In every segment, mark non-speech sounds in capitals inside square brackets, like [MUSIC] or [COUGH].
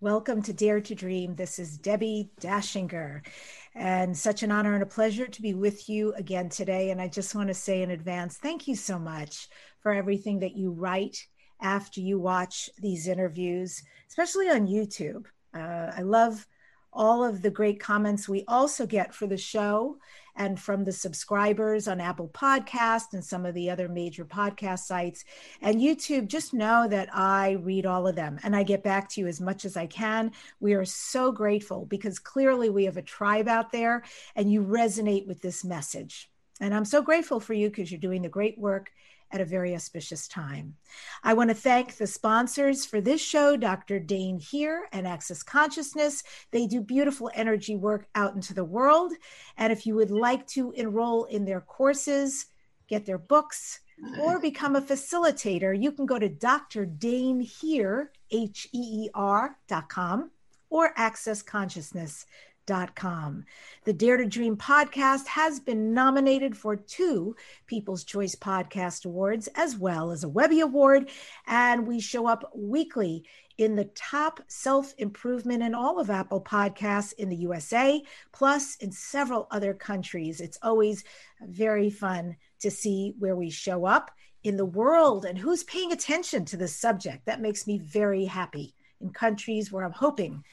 Welcome to Dare to Dream. This is Debbie Dachinger, and such an honor and a pleasure to be with you again today. And I just want to say in advance, thank you so much for everything that you write after you watch these interviews, especially on YouTube. Uh, I love all of the great comments we also get for the show and from the subscribers on Apple Podcast and some of the other major podcast sites. And YouTube, just know that I read all of them and I get back to you as much as I can. We are so grateful because clearly we have a tribe out there and you resonate with this message. And I'm so grateful for you because you're doing the great work at a very auspicious time. I want to thank the sponsors for this show, Dr. Dain Heer and Access Consciousness. They do beautiful energy work out into the world. And if you would like to enroll in their courses, get their books, or become a facilitator, you can go to Dr. Dain Heer, H E E R dot com, or Access Consciousness Com. The Dare to Dream podcast has been nominated for two People's Choice Podcast Awards, as well as a Webby Award. And we show up weekly in the top self improvement in all of Apple Podcasts in the USA, plus in several other countries. It's always very fun to see where we show up in the world and who's paying attention to this subject. That makes me very happy in countries where I'm hoping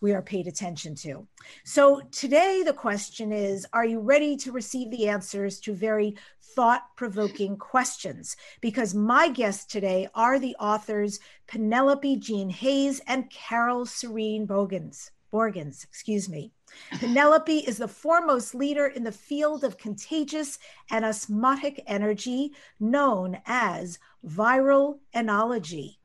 we are paid attention to. So today, the question is Are you ready to receive the answers to very thought provoking questions? Because my guests today are the authors Penelope Jean Hayes and Carol Serene Bogans. Borgens, excuse me. [LAUGHS] Penelope is the foremost leader in the field of contagious and osmotic energy known as viral enology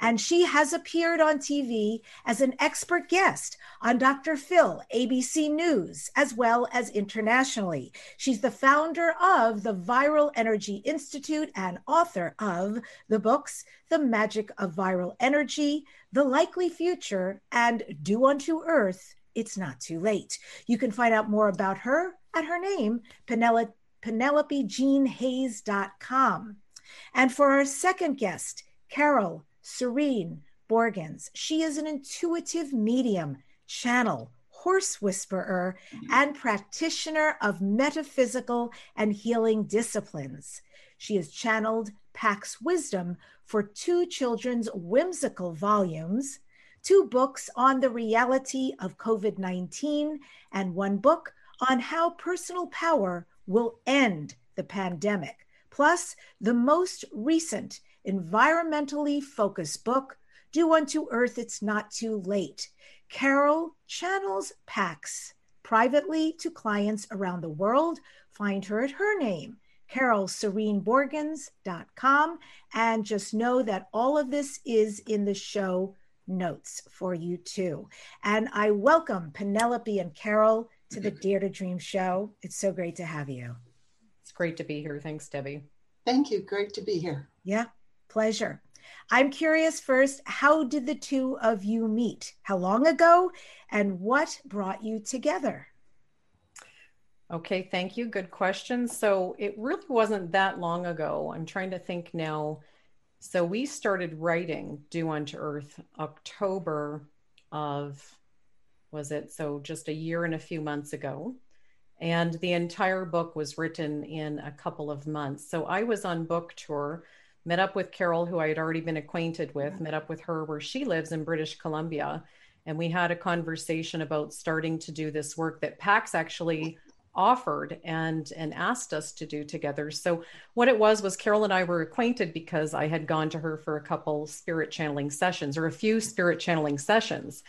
and she has appeared on TV as an expert guest on Dr. Phil, ABC News, as well as internationally. She's the founder of the Viral Energy Institute and author of the books The Magic of Viral Energy, The Likely Future, and Do Unto Earth. It's not too late. You can find out more about her at her name, Penelope, PenelopeJeanHayes.com. And for our second guest, Carol Serene Borgens. She is an intuitive medium, channel, horse whisperer, and practitioner of metaphysical and healing disciplines. She has channeled Pax wisdom for two children's whimsical volumes, two books on the reality of COVID 19, and one book on how personal power will end the pandemic, plus the most recent environmentally focused book, Do Unto Earth It's Not Too Late. Carol channels Pax privately to clients around the world. Find her at her name, carolsereneborgens.com. And just know that all of this is in the show notes for you too. And I welcome Penelope and Carol to the [LAUGHS] Dare to Dream show. It's so great to have you. It's great to be here. Thanks, Debbie. Thank you. Great to be here. Yeah, pleasure. I'm curious first, how did the two of you meet? How long ago? And what brought you together? Okay, thank you. Good question. So it really wasn't that long ago. I'm trying to think now. So we started writing Do Unto Earth October of, was it? So just a year and a few months ago. And the entire book was written in a couple of months. So I was on book tour met up with Carol, who I had already been acquainted with, mm-hmm. met up with her where she lives in British Columbia. And we had a conversation about starting to do this work that PAX actually offered and and asked us to do together. So what it was was Carol and I were acquainted because I had gone to her for a couple spirit channeling sessions or a few spirit channeling sessions.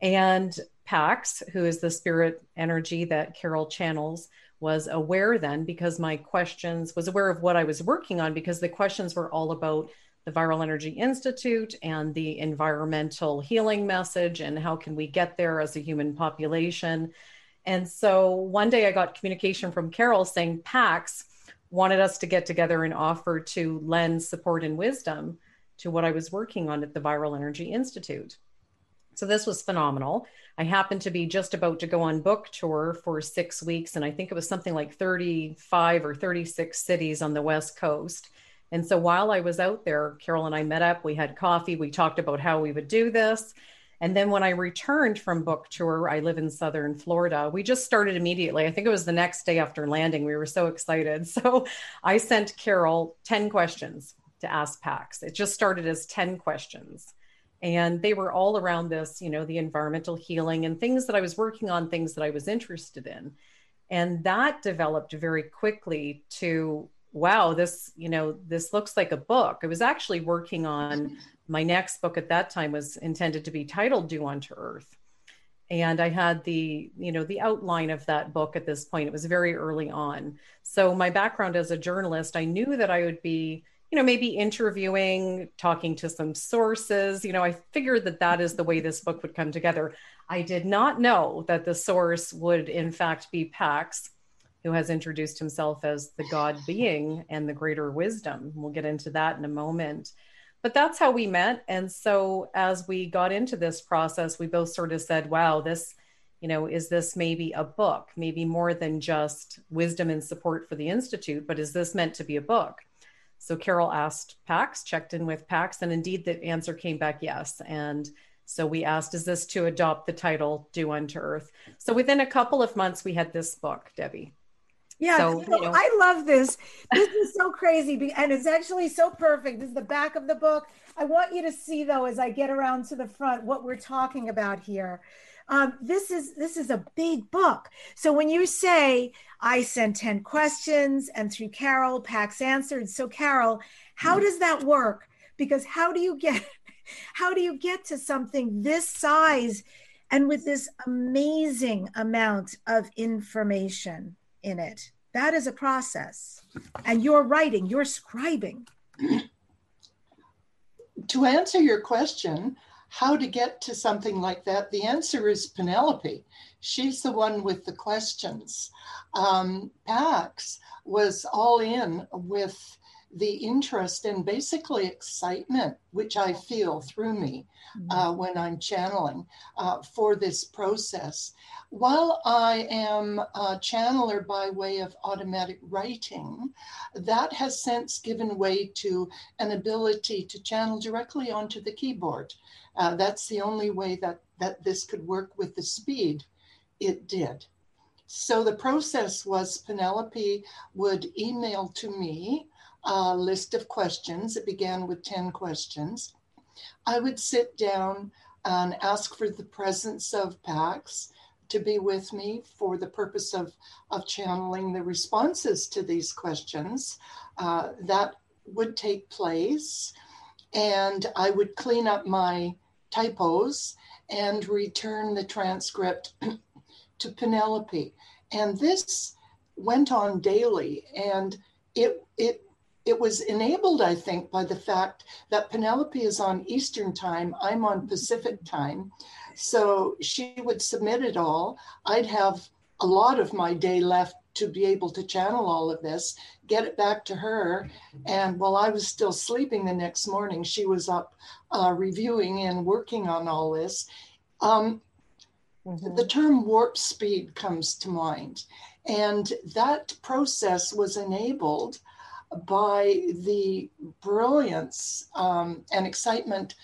And Pax, who is the spirit energy that Carol channels, was aware then because my questions was aware of what I was working on because the questions were all about the Viral Energy Institute and the environmental healing message and how can we get there as a human population. And so one day I got communication from Carol saying PAX wanted us to get together and offer to lend support and wisdom to what I was working on at the Viral Energy Institute. So this was phenomenal. I happened to be just about to go on book tour for six weeks, and I think it was something like 35 or 36 cities on the West Coast. And so while I was out there, Carol and I met up, we had coffee, we talked about how we would do this. And then when I returned from book tour, I live in Southern Florida. We just started immediately. I think it was the next day after landing. We were so excited. [LAUGHS] So I sent Carol 10 questions to ask PAX. It just started as 10 questions. And they were all around this, you know, the environmental healing and things that I was working on, things that I was interested in. And that developed very quickly to wow, this, you know, this looks like a book. I was actually working on my next book at that time was intended to be titled Do Unto Earth. And I had the, you know, the outline of that book at this point. It was very early on. So my background as a journalist, I knew that I would be, you know, maybe interviewing, talking to some sources. You know, I figured that that is the way this book would come together. I did not know that the source would, in fact, be Pax, who has introduced himself as the God being and the greater wisdom. We'll get into that in a moment. But that's how we met. And so as we got into this process, we both sort of said, wow, this, you know, is this maybe a book, maybe more than just wisdom and support for the Institute, but is this meant to be a book? So Carol asked Pax, checked in with Pax, and indeed the answer came back yes. And so we asked, is this to adopt the title Do Unto Earth? So within a couple of months, we had this book, Debbie. Yeah, so, so you know. I love this. This is so crazy, and it's actually so perfect. This is the back of the book. I want you to see, though, as I get around to the front, what we're talking about here. Um, this is this is a big book. So when you say I sent ten questions, and through Carol, Pax answered. So Carol, how mm. does that work? Because how do you get [LAUGHS] how do you get to something this size and with this amazing amount of information in it? That is a process. And you're writing, you're scribing. [CLEARS THROAT] to answer your question, how to get to something like that, the answer is Penelope. She's the one with the questions. Um, Pax was all in with the interest and basically excitement, which I feel through me mm-hmm. uh, when I'm channeling uh, for this process. While I am a channeler by way of automatic writing, that has since given way to an ability to channel directly onto the keyboard. Uh, that's the only way that, that this could work with the speed it did. So the process was Penelope would email to me a list of questions. It began with 10 questions. I would sit down and ask for the presence of Pax to be with me for the purpose of, of channeling the responses to these questions. Uh, that would take place. And I would clean up my typos and return the transcript [CLEARS THROAT] to Penelope. And this went on daily. And it, it it was enabled, I think, by the fact that Penelope is on Eastern time, I'm on Pacific time. So she would submit it all. I'd have a lot of my day left to be able to channel all of this, get it back to her. And while I was still sleeping the next morning, she was up uh, reviewing and working on all this. Um, mm-hmm. The term warp speed comes to mind. And that process was enabled by the brilliance um, and excitement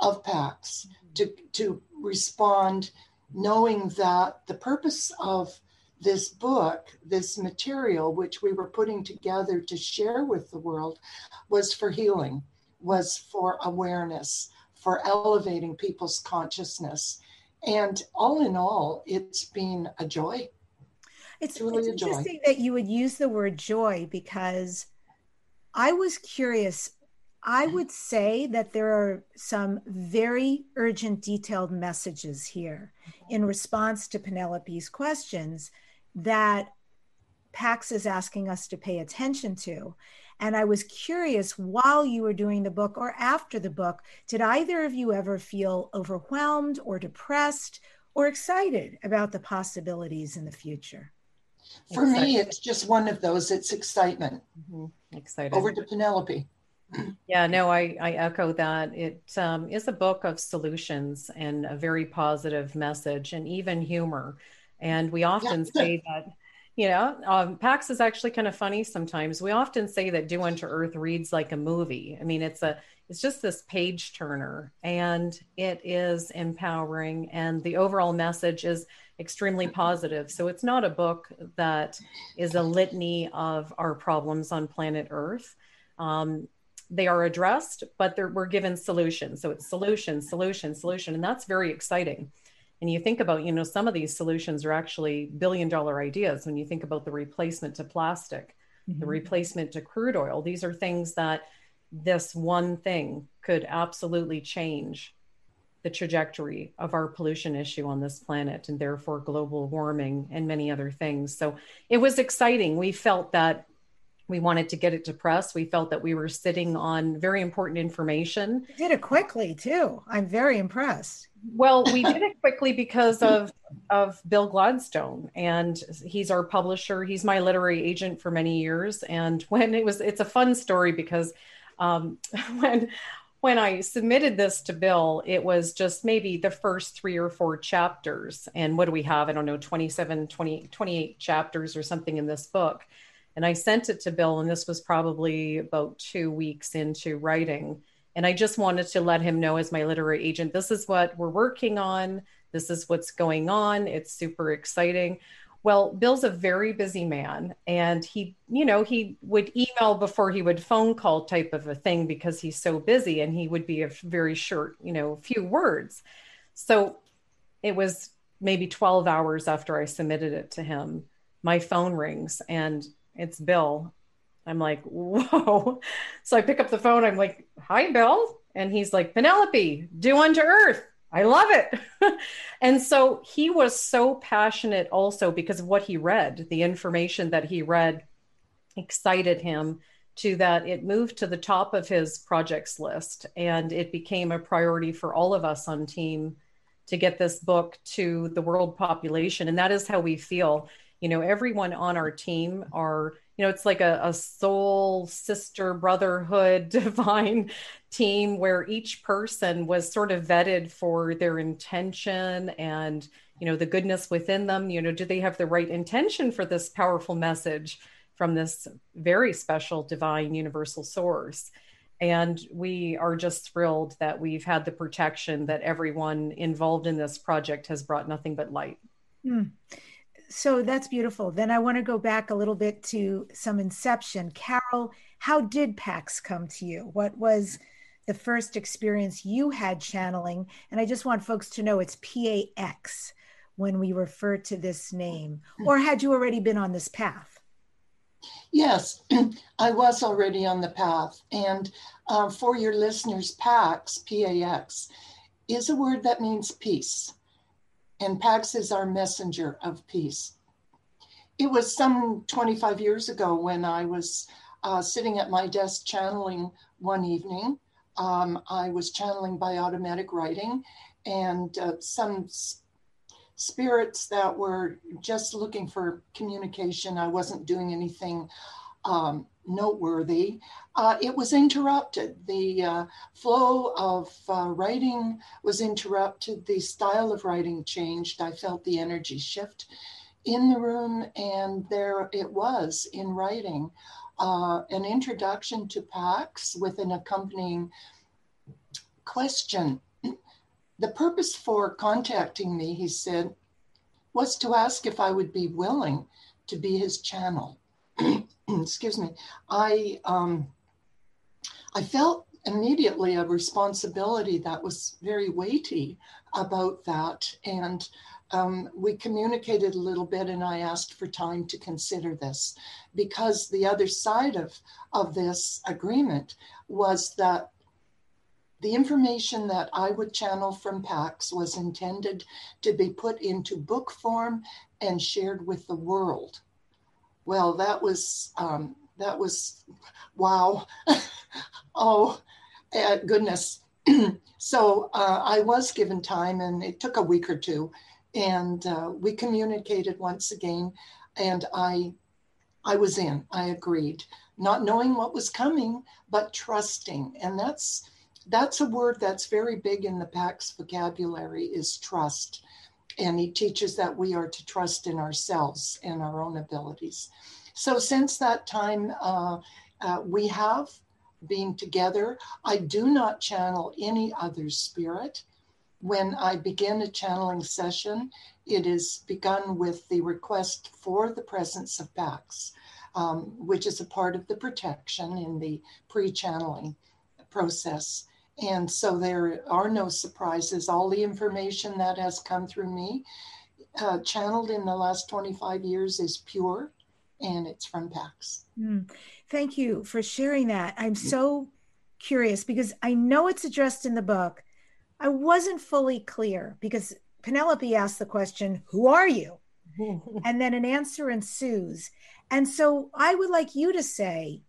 of PAX to, to respond, knowing that the purpose of this book, this material, which we were putting together to share with the world, was for healing, was for awareness, for elevating people's consciousness. And all in all, it's been a joy it's, really it's interesting that you would use the word joy because I was curious. I would say that there are some very urgent, detailed messages here in response to Penelope's questions that Pax is asking us to pay attention to. And I was curious while you were doing the book or after the book, did either of you ever feel overwhelmed or depressed or excited about the possibilities in the future? For me, it's just one of those. It's excitement. Mm-hmm. Excited. Over to Penelope. Yeah, no, I, I echo that. It um, is a book of solutions and a very positive message and even humor. And we often say that, you know, um, PAX is actually kind of funny sometimes. We often say that Do Unto Earth reads like a movie. I mean, it's a it's just this page turner and it is empowering and the overall message is extremely positive. So it's not a book that is a litany of our problems on planet Earth. Um, they are addressed, but we're given solutions. So it's solution, solution, solution, and that's very exciting and you think about you know some of these solutions are actually billion dollar ideas when you think about the replacement to plastic mm-hmm. the replacement to crude oil these are things that this one thing could absolutely change the trajectory of our pollution issue on this planet and therefore global warming and many other things so it was exciting we felt that we wanted to get it to press. We felt that we were sitting on very important information. You did it quickly too. I'm very impressed. Well, we did it quickly because of of Bill Gladstone, and he's our publisher. He's my literary agent for many years. And when it was, it's a fun story because um, [LAUGHS] when when I submitted this to Bill, it was just maybe the first three or four chapters. And what do we have? I don't know, 27, 20, 28 chapters or something in this book. And I sent it to Bill, and this was probably about two weeks into writing. And I just wanted to let him know, as my literary agent, this is what we're working on. This is what's going on. It's super exciting. Well, Bill's a very busy man, and he, you know, he would email before he would phone call type of a thing because he's so busy, and he would be a very short, you know, few words. So it was maybe 12 hours after I submitted it to him. My phone rings, and it's Bill. I'm like, whoa. [LAUGHS] So I pick up the phone. I'm like, hi, Bill. And he's like, Penelope, do unto earth. I love it. [LAUGHS] and so he was so passionate also because of what he read, the information that he read excited him to that it moved to the top of his projects list and it became a priority for all of us on team to get this book to the world population and that is how we feel you know everyone on our team are you know it's like a, a soul sister brotherhood [LAUGHS] divine team where each person was sort of vetted for their intention and you know the goodness within them. You know do they have the right intention for this powerful message from this very special divine universal source? And we are just thrilled that we've had the protection that everyone involved in this project has brought nothing but light. Mm so that's beautiful. Then I want to go back a little bit to some inception. Carol, how did PAX come to you? What was the first experience you had channeling? And I just want folks to know it's PAX when we refer to this name. Or had you already been on this path? Yes, [CLEARS THROAT] I was already on the path. And uh, for your listeners, PAX, P A X, is a word that means peace and Pax is our messenger of peace. It was some 25 years ago when I was uh, sitting at my desk channeling one evening. Um, I was channeling by automatic writing, and uh, some spirits that were just looking for communication. I wasn't doing anything um, noteworthy. Uh, it was interrupted. The uh, flow of uh, writing was interrupted. The style of writing changed. I felt the energy shift in the room, and there it was in writing. Uh, an introduction to PAX with an accompanying question. The purpose for contacting me, he said, was to ask if I would be willing to be his channel. [CLEARS THROAT] [CLEARS THROAT] excuse me, I um, I felt immediately a responsibility that was very weighty about that, and um, we communicated a little bit, and I asked for time to consider this because the other side of of this agreement was that the information that I would channel from PAX was intended to be put into book form and shared with the world well, that was um, that was wow. [LAUGHS] oh, uh, goodness. [CLEARS THROAT] so uh, I was given time, and it took a week or two, and uh, we communicated once again, and I I was in. I agreed, not knowing what was coming, but trusting, and that's that's a word that's very big in the PAX vocabulary is trust. And he teaches that we are to trust in ourselves and our own abilities. So since that time, uh, uh, we have been together. I do not channel any other spirit. When I begin a channeling session, it is begun with the request for the presence of Pax, um, which is a part of the protection in the pre channeling process. And so there are no surprises. All the information that has come through me, uh, channeled in the last 25 years, is pure and it's from PAX. Mm. Thank you for sharing that. I'm so curious because I know it's addressed in the book. I wasn't fully clear because Penelope asked the question, Who are you? [LAUGHS] and then an answer ensues. And so I would like you to say,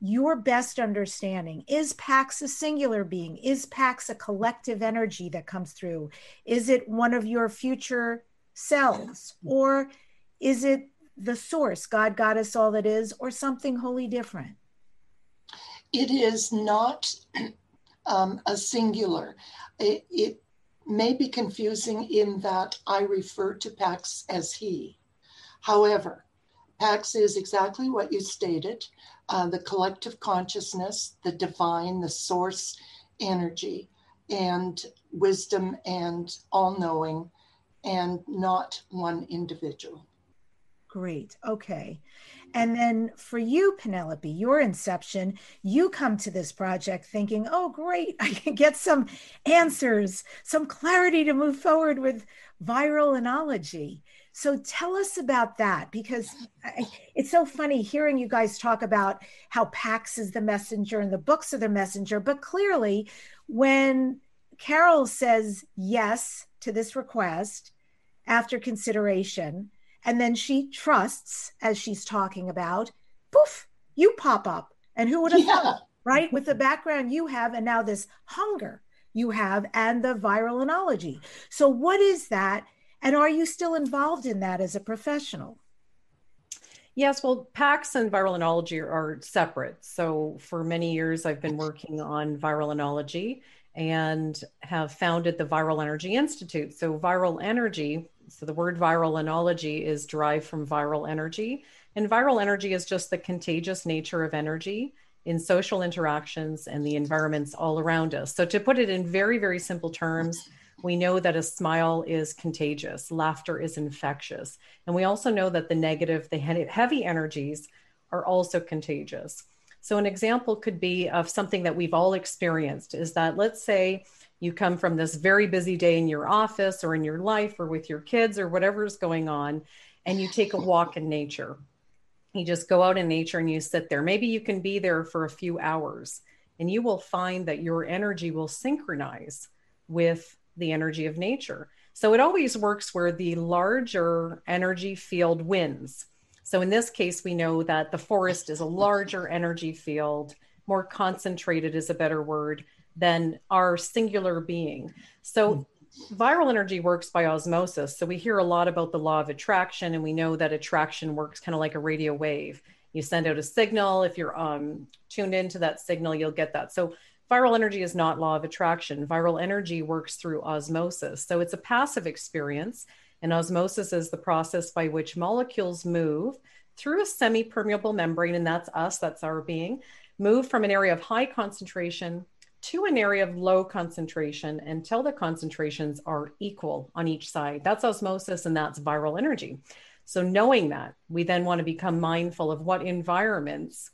your best understanding. Is pax a singular being? Is pax a collective energy that comes through? Is it one of your future selves? Or is it the source god got us all that is or something wholly different? It is not [CLEARS THROAT] um, a singular. It, it may be confusing in that i refer to pax as he. However pax is exactly what you stated uh, the collective consciousness, the divine, the source energy, and wisdom and all knowing, and not one individual. Great. Okay. And then for you, Penelope, your inception, you come to this project thinking, oh, great, [LAUGHS] I can get some answers, some clarity to move forward with viralnology. So tell us about that because it's so funny hearing you guys talk about how Pax is the messenger and the books are the messenger. But clearly, when Carol says yes to this request after consideration, and then she trusts as she's talking about, poof, you pop up. And who would have yeah. thought, right? With the background you have, and now this hunger you have, and the viralnology. So, what is that? And are you still involved in that as a professional? Yes, well, PAX and viralnology are separate. So for many years, I've been working on viralnology and have founded the Viral Energy Institute. So viral energy, so the word viralnology is derived from viral energy. And viral energy is just the contagious nature of energy in social interactions and the environments all around us. So to put it in very, very simple terms, we know that a smile is contagious, laughter is infectious. And we also know that the negative, the heavy energies are also contagious. So, an example could be of something that we've all experienced is that let's say you come from this very busy day in your office or in your life or with your kids or whatever is going on, and you take a walk in nature. You just go out in nature and you sit there. Maybe you can be there for a few hours, and you will find that your energy will synchronize with the energy of nature. So it always works where the larger energy field wins. So in this case, we know that the forest is a larger energy field, more concentrated is a better word than our singular being. So viral energy works by osmosis. So we hear a lot about the law of attraction, and we know that attraction works kind of like a radio wave. You send out a signal. If you're um, tuned into that signal, you'll get that. So viral energy is not law of attraction. Viral energy works through osmosis. So it's a passive experience. And osmosis is the process by which molecules move through a semi permeable membrane, and that's us, that's our being, move from an area of high concentration to an area of low concentration until the concentrations are equal on each side. That's osmosis and that's viral energy. So, knowing that, we then want to become mindful of what environments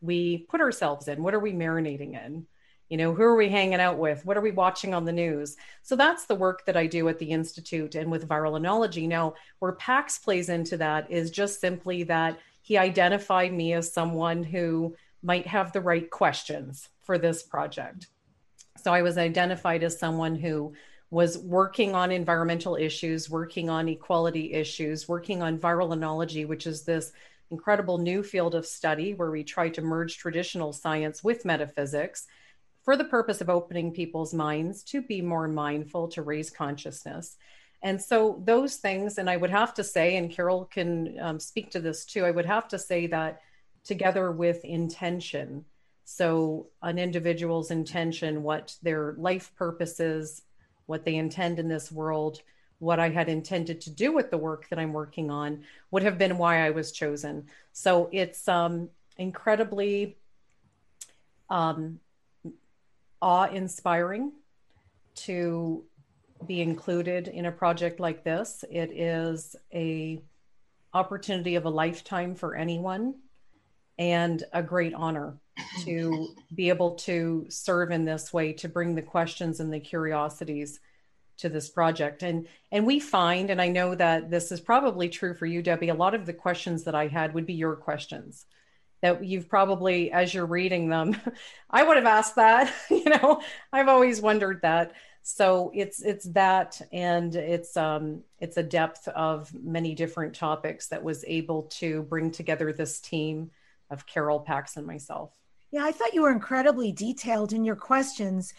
we put ourselves in. What are we marinating in? You know who are we hanging out with? What are we watching on the news? So that's the work that i do at the institute and with viralnology now where pax plays into that is just simply that he identified me as someone who might have the right questions for this project. So i was identified as someone who was working on environmental issues working on equality issues working on viralnology which is this incredible new field of study where we try to merge traditional science with metaphysics for the purpose of opening people's minds to be more mindful, to raise consciousness. And so, those things, and I would have to say, and Carol can um, speak to this too, I would have to say that together with intention. So, an individual's intention, what their life purpose is, what they intend in this world, what I had intended to do with the work that I'm working on would have been why I was chosen. So it's um, incredibly um, awe inspiring to be included in a project like this. It is a opportunity of a lifetime for anyone and a great honor to be able to serve in this way to bring the questions and the curiosities to this project and and we find and i know that this is probably true for you debbie a lot of the questions that i had would be your questions that you've probably as you're reading them [LAUGHS] i would have asked that [LAUGHS] you know? I've always wondered that. So it's it's that and it's um it's a depth of many different topics that was able to bring together this team of carol pax and myself. Yeah i thought you were incredibly detailed in your questions.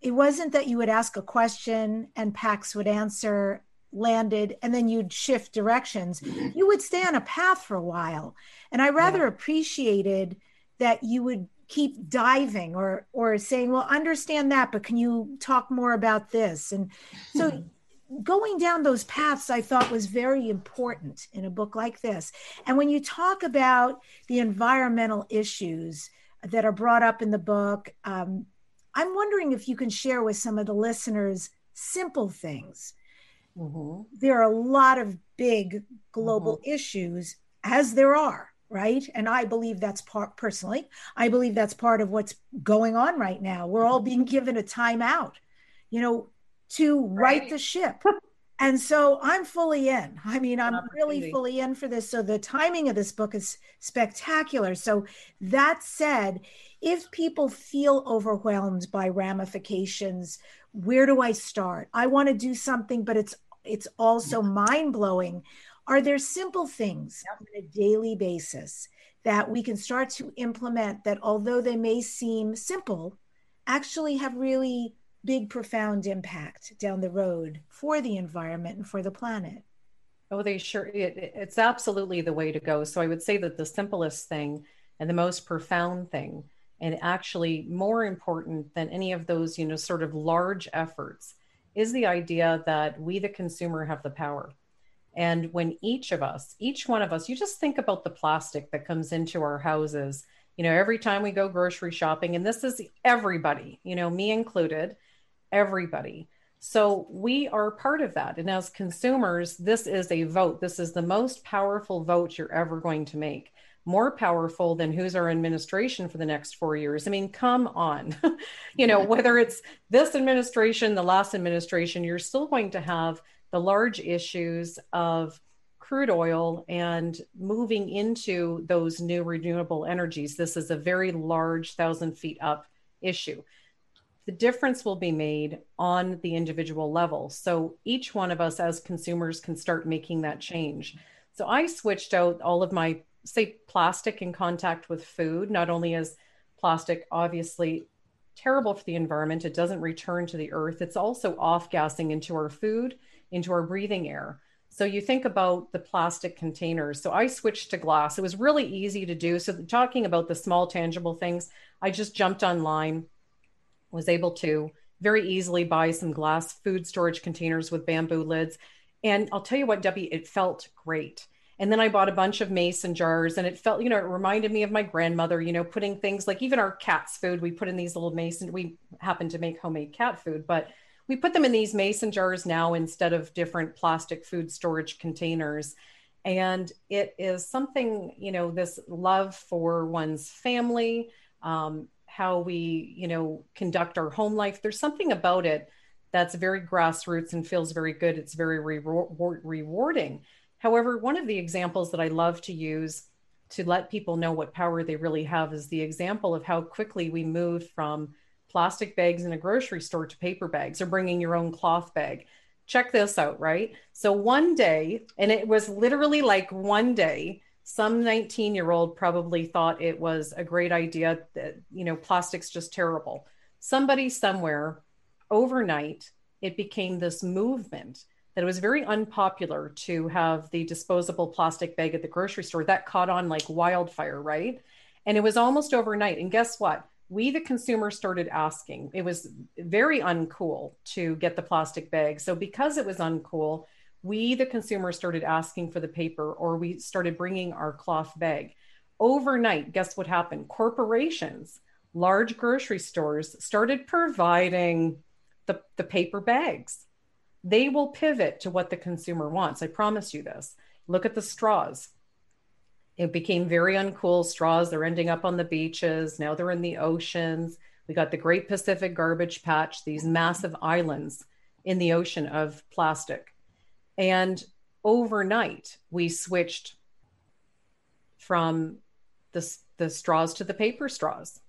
It wasn't that you would ask a question and Pax would answer, landed, and then you'd shift directions. You would stay on a path for a while. And I rather yeah. appreciated that you would keep diving or or saying, well, understand that, but can you talk more about this? And so hmm. going down those paths I thought was very important in a book like this. And when you talk about the environmental issues that are brought up in the book, um, I'm wondering if you can share with some of the listeners simple things. Mm-hmm. There are a lot of big global mm-hmm. issues, as there are, right? And I believe that's part, personally, I believe that's part of what's going on right now. We're all being given a timeout, you know, to right, right the ship. and so I'm fully in. I mean, I'm really fully in for this. So the timing of this book is spectacular. So that said, if people feel overwhelmed by ramifications where do i start i want to do something but it's it's also mind blowing are there simple things on a daily basis that we can start to implement that although they may seem simple actually have really big profound impact down the road for the environment and for the planet? Oh they sure it, it's absolutely the way to go. So i would say that the simplest thing and the most profound thing and actually more important than any of those you know sort of large efforts is the idea that we the consumer have the power. And when each of us each one of us you just think about the plastic that comes into our houses you know every time we go grocery shopping and this is everybody you know me included everybody. So we are part of that. And as consumers this is a vote. This is the most powerful vote you're ever going to make more powerful than who's our administration for the next four years. I mean, come on. [LAUGHS] you know, whether it's this administration, the last administration, you're still going to have the large issues of crude oil and moving into those new renewable energies. This is a very large thousand feet up issue. The difference will be made on the individual level. So each one of us as consumers can start making that change. So I switched out all of my say plastic in contact with food not only is plastic obviously terrible for the environment it doesn't return to the earth it's also off gassing into our food into our breathing air. So you think about the plastic containers. So i switched to glass. It was really easy to do. So talking about the small tangible things i just jumped online was able to very easily buy some glass food storage containers with bamboo lids. And i'll tell you what debbie it felt great and then I bought a bunch of mason jars and it felt, you know, it reminded me of my grandmother, you know, putting things like even our cat's food, we put in these little mason, we happen to make homemade cat food, but we put them in these mason jars now instead of different plastic food storage containers. And it is something, you know, this love for one's family, um, how we, you know, conduct our home life. There's something about it that's very grassroots and feels very good. It's very re- rewarding. However, one of the examples that I love to use to let people know what power they really have is the example of how quickly we moved from plastic bags in a grocery store to paper bags or bringing your own cloth bag. Check this out, right? So one day, and it was literally like one day, some 19 year old probably thought it was a great idea that, you know, plastic's just terrible. Somebody somewhere overnight, it became this movement that it was very unpopular to have the disposable plastic bag at the grocery store. That caught on like wildfire, right? And it was almost overnight. And guess what? we the consumer started asking it was very uncool to get the plastic bag so because it was uncool we the consumer started asking for the paper or we started bringing our cloth bag overnight guess what happened corporations large grocery stores started providing the, the paper bags they will pivot to what the consumer wants. I promise you this. Look at the straws. It became very uncool. Straws they're ending up on the beaches. Now they're in the oceans. We got the great pacific garbage patch these massive islands in the ocean of plastic. And overnight we switched from the, the straws to the paper straws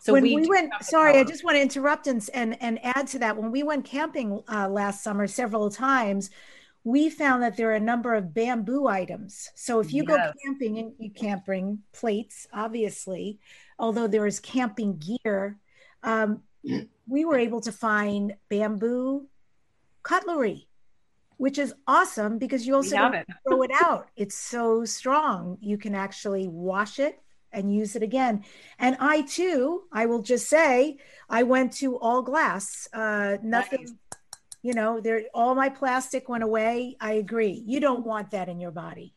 so when we, we went sorry i just want to interrupt and, and and add to that when we went camping uh, last summer several times we found that there are a number of bamboo items. So if you yes. go camping and you can't bring plates, obviously, although there is camping gear, um, we were able to find bamboo cutlery, which is awesome because you also don't it. throw it out. It's so strong. You can actually wash it and use it again. And I too, I will just say, I went to all glass. Uh, nothing. Nice. you know there all my plastic went away. I agree. You don't want that in your body.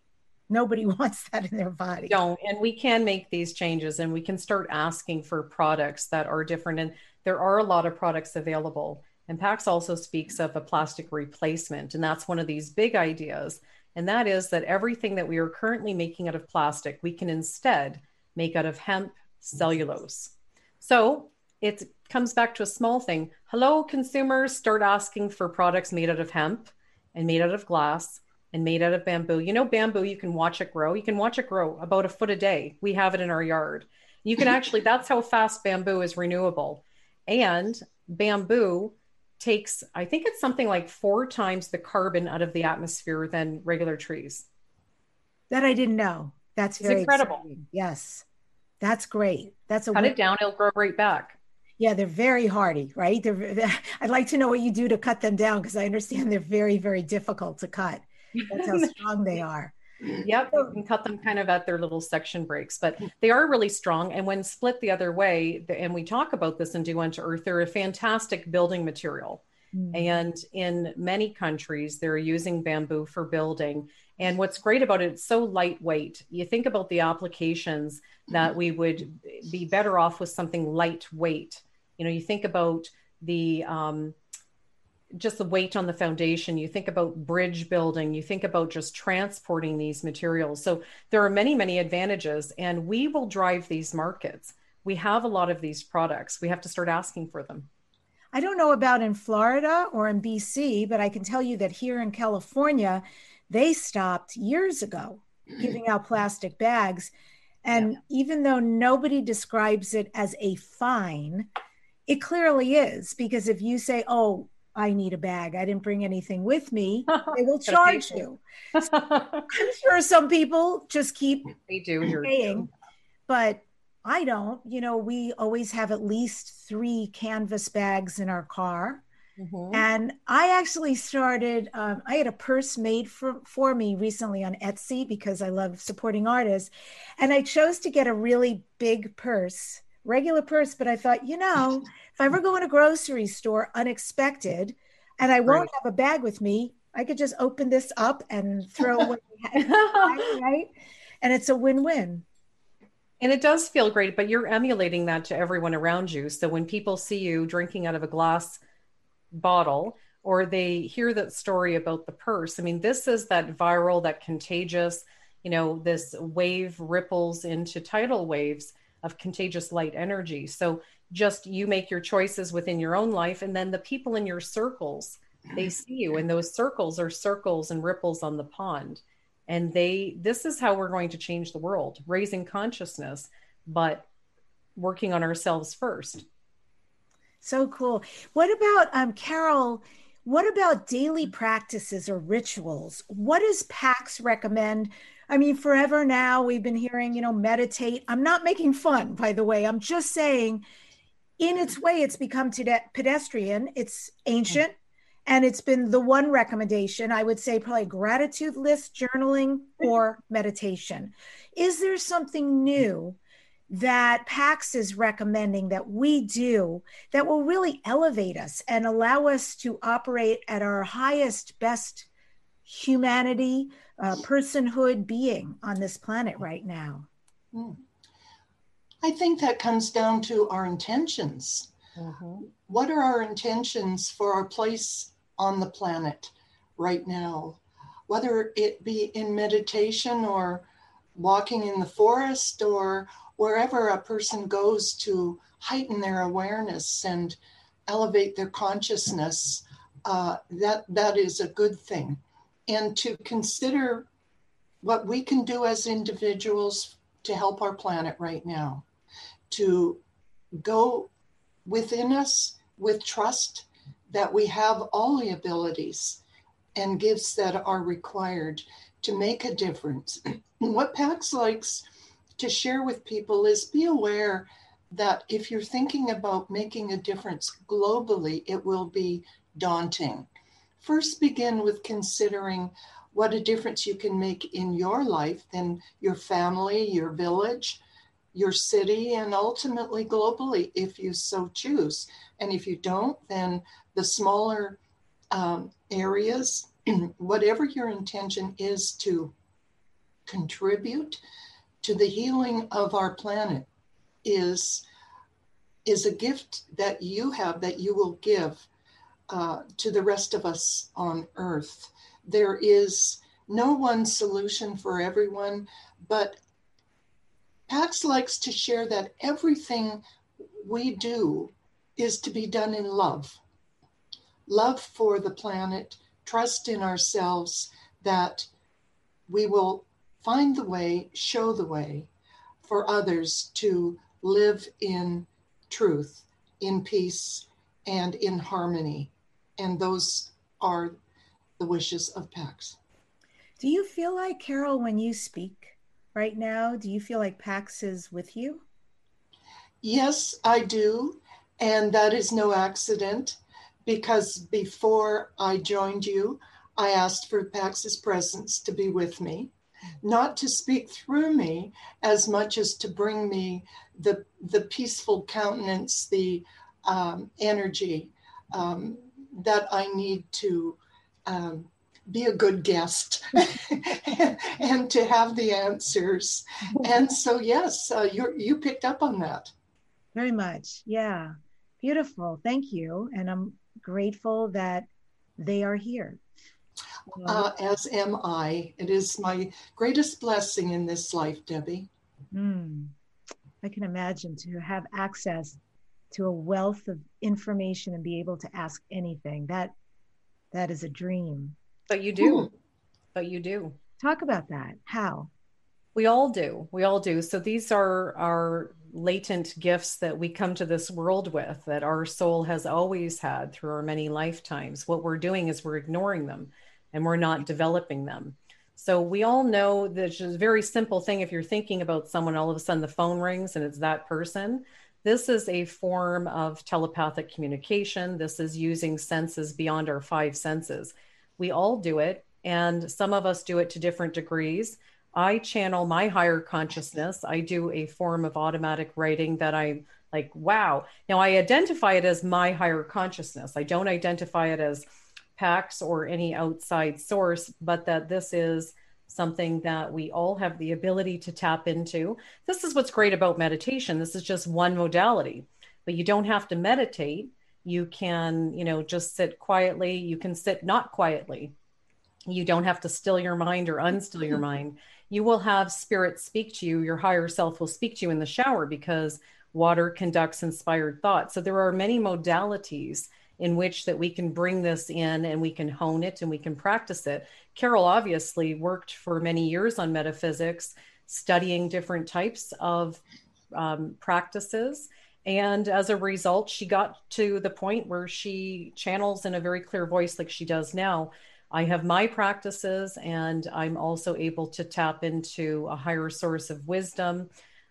Nobody [LAUGHS] wants that in their body. Don't. And we can make these changes and we can start asking for products that are different. And there are a lot of products available. And pax also speaks of a plastic replacement and that's one of these big ideas. And that is that everything that we are currently making out of plastic we can instead make out of hemp cellulose so it comes back to a small thing. Hello, consumers, start asking for products made out of hemp and made out of glass and made out of bamboo. You know, bamboo, you can watch it grow. You can watch it grow about a foot a day. We have it in our yard. You can actually, that's how fast bamboo is renewable. And bamboo takes, I think it's something like four times the carbon out of the atmosphere than regular trees. That I didn't know. That's very incredible. Exciting. Yes. That's great. That's a cut it down, it'll grow right back. Yeah, they're very hardy, right? They're, they're, [LAUGHS] I'd like to know what you do to cut them down because I understand they're very, very difficult to cut. That's how [LAUGHS] strong they are. Yep, you can cut them kind of at their little section breaks, but they are really strong. And when split the other way, and we talk about this in Do Unto Earth, they're a fantastic building material. Mm-hmm. And in many countries, they're using bamboo for building. And what's great about it, it's so lightweight. You think about the applications that we would be better off with something lightweight. You know you think about the um, just the weight on the foundation. You think about bridge building. You think about just transporting these materials. So there are many many advantages and we will drive these markets. We have a lot of these products. We have to start asking for them. I don't know about in florida or in bc but i can tell you that here in california they stopped years ago giving out plastic bags and yeah. even though nobody describes it as a fine it clearly is because if you say, "Oh, I need a bag. I didn't bring anything with me," [LAUGHS] they will charge you. so [LAUGHS] I'm sure some people just keep they do paying, but I don't. You know, we always have at least three canvas bags in our car. Mm-hmm. And I actually started, um, I had a purse made for, for me recently on Etsy because I love supporting artists. And I chose to get a really big purse regular purse, but I thought, you know, if I ever go in a grocery store unexpected and I won't right. have a bag with me, I could just open this up and throw away, [LAUGHS] right? And it's a win-win. And it does feel great, but you're emulating that to everyone around you. So when people see you drinking out of a glass bottle or they hear that story about the purse, I mean, this is that viral, that contagious, you know, this wave ripples into tidal waves of contagious light energy. So just you make your choices within your own life, and then the people in your circles they [CLEARS THROAT] see you, and those circles are circles and ripples on the pond. And they, this is how we're going to change the world, raising consciousness, but working on ourselves first. So cool. What about um, Carol? What about daily practices or rituals? What does PAX recommend I mean, forever now we've been hearing, you know, meditate. I'm not making fun, by the way. I'm just saying, in its way, it's become today pedestrian, it's ancient, and it's been the one recommendation. I would say probably gratitude list, journaling, or meditation. Is there something new that PAX is recommending that we do that will really elevate us and allow us to operate at our highest, best humanity, uh, personhood being on this planet right now? Hmm. I think that comes down to our intentions. Mm-hmm. What are our intentions for our place on the planet right now? Whether it be in meditation or walking in the forest or wherever a person goes to heighten their awareness and elevate their consciousness, uh, that that is a good thing. And to consider what we can do as individuals to help our planet right now, to go within us with trust that we have all the abilities and gifts that are required to make a difference. [CLEARS THROAT] what PAX likes to share with people is be aware that if you're thinking about making a difference globally, it will be daunting. First, begin with considering what a difference you can make in your life, then your family, your village, your city, and ultimately globally, if you so choose. And if you don't, then the smaller um, areas, [CLEARS THROAT] whatever your intention is to contribute to the healing of our planet is is a gift that you have that you will give uh, to the rest of us on earth. There is no one solution for everyone but pax likes to share that everything we do is to be done in love. Love for the planet trust in ourselves that we will find the way, show the way for others to live in truth, in peace, and in harmony. And those are the wishes of PAX. Do you feel like, Carol, when you speak right now, do you feel like PAX is with you? Yes, I do. And that is no accident because before I joined you, I asked for PAX's presence to be with me not to speak through me as much as to bring me the the peaceful countenance, the um, energy um, that I need to um, be a good guest [LAUGHS] and to have the answers. And so, yes, uh, you you picked up on that. Very much, yeah, beautiful. Thank you, and I'm grateful that they are here uh, as am I. It is my greatest blessing in this life, Debbie. Mm. I can imagine to have access to a wealth of information and be able to ask anything. That that is a dream. But you do. Ooh. But you do. Talk about that. How? We all do. We all do. So these are our latent gifts that we come to this world with that our soul has always had through our many lifetimes. What we're doing is we're ignoring them and we're not developing them. So we all know that it's a very simple thing. If you're thinking about someone, all of a sudden the phone rings and it's that person. This is a form of telepathic communication. This is using senses beyond our five senses. We all do it, and some of us do it to different degrees. I channel my higher consciousness. I do a form of automatic writing that I like, wow. Now I identify it as my higher consciousness. I don't identify it as PAX or any outside source, but that this is something that we all have the ability to tap into. This is what's great about meditation. This is just one modality, but you don't have to meditate. You can, you know, just sit quietly. You can sit not quietly. You don't have to still your mind or unstill your [LAUGHS] mind. You will have spirit speak to you. Your higher self will speak to you in the shower because water conducts inspired thought. So there are many modalities in which that we can bring this in and we can hone it and we can practice it. Carol obviously worked for many years on metaphysics, studying different types of um, practices. And as a result, she got to the point where she channels in a very clear voice, like she does now. I have my practices, and I'm also able to tap into a higher source of wisdom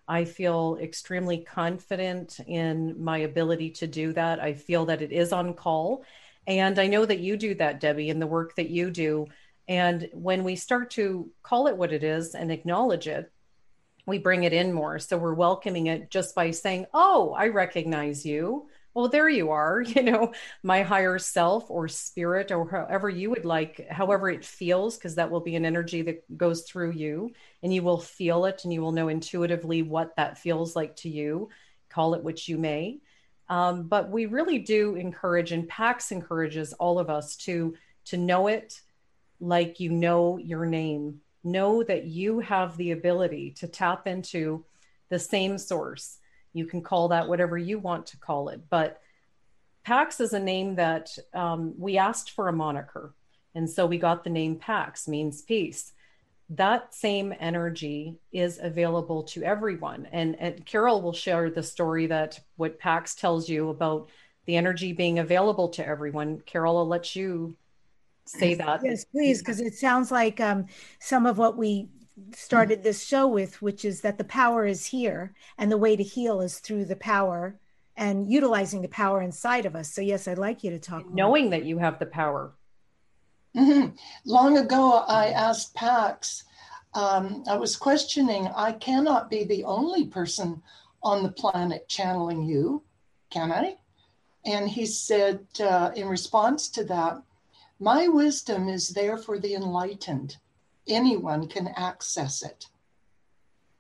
I feel extremely confident in my ability to do that. I feel that it is on call. And I know that you do that, Debbie, in the work that you do. And when we start to call it what it is and acknowledge it, we bring it in more. So we're welcoming it just by saying, Oh, I recognize you. Well, there you are, [LAUGHS] you know, my higher self or spirit or however you would like, however it feels, because that will be an energy that goes through you and you will feel it and you will know intuitively what that feels like to you. Call it what you may. Um, but we really do encourage, and PAX encourages all of us to to know it like you know your name know that you have the ability to tap into the same source. You can call that whatever you want to call it, but Pax is a name that um, we asked for a moniker. And so we got the name Pax, means peace. That same energy is available to everyone. And, and Carol will share the story that what Pax tells you about the energy being available to everyone. Carol, I'll let you say that. Yes, please, because it sounds like um, some of what we started this show with, which is that the power is here and the way to heal is through the power and utilizing the power inside of us. So, yes, I'd like you to talk. Knowing that you have the power. Mm-hmm. Long ago, I asked Pax, um, I was questioning, I cannot be the only person on the planet channeling you, can I? And he said, uh, in response to that, my wisdom is there for the enlightened. Anyone can access it.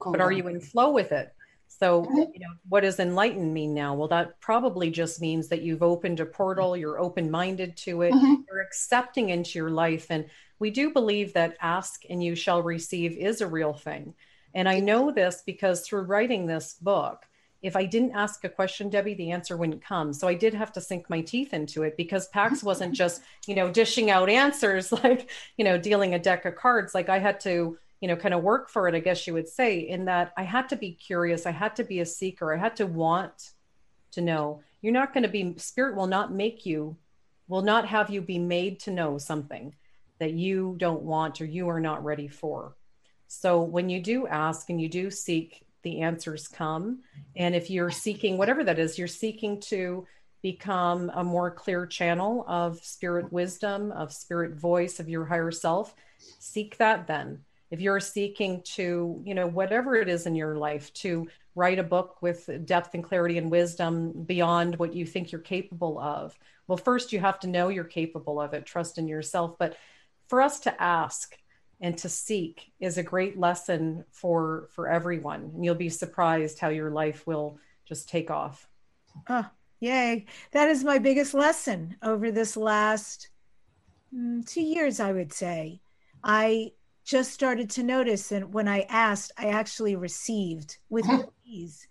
But are you in flow with it? So, you know, what does enlightened mean now? Well, that probably just means that you've opened a portal, you're open minded to it, mm-hmm. you're accepting into your life. And we do believe that ask and you shall receive is a real thing. And I know this because through writing this book, if I didn't ask a question, Debbie, the answer wouldn't come. So I did have to sink my teeth into it because PAX [LAUGHS] wasn't just, you know, dishing out answers [LAUGHS] like, you know, dealing a deck of cards. Like I had to, you know, kind of work for it, I guess you would say, in that I had to be curious. I had to be a seeker. I had to want to know. You're not going to be, spirit will not make you, will not have you be made to know something that you don't want or you are not ready for. So when you do ask and you do seek, the answers come. And if you're seeking whatever that is, you're seeking to become a more clear channel of spirit wisdom, of spirit voice, of your higher self, seek that then. If you're seeking to, you know, whatever it is in your life, to write a book with depth and clarity and wisdom beyond what you think you're capable of, well, first you have to know you're capable of it, trust in yourself. But for us to ask, and to seek is a great lesson for for everyone. And you'll be surprised how your life will just take off. Oh yay. That is my biggest lesson over this last mm, two years i would say. I just started to notice and when i asked i actually received with ease.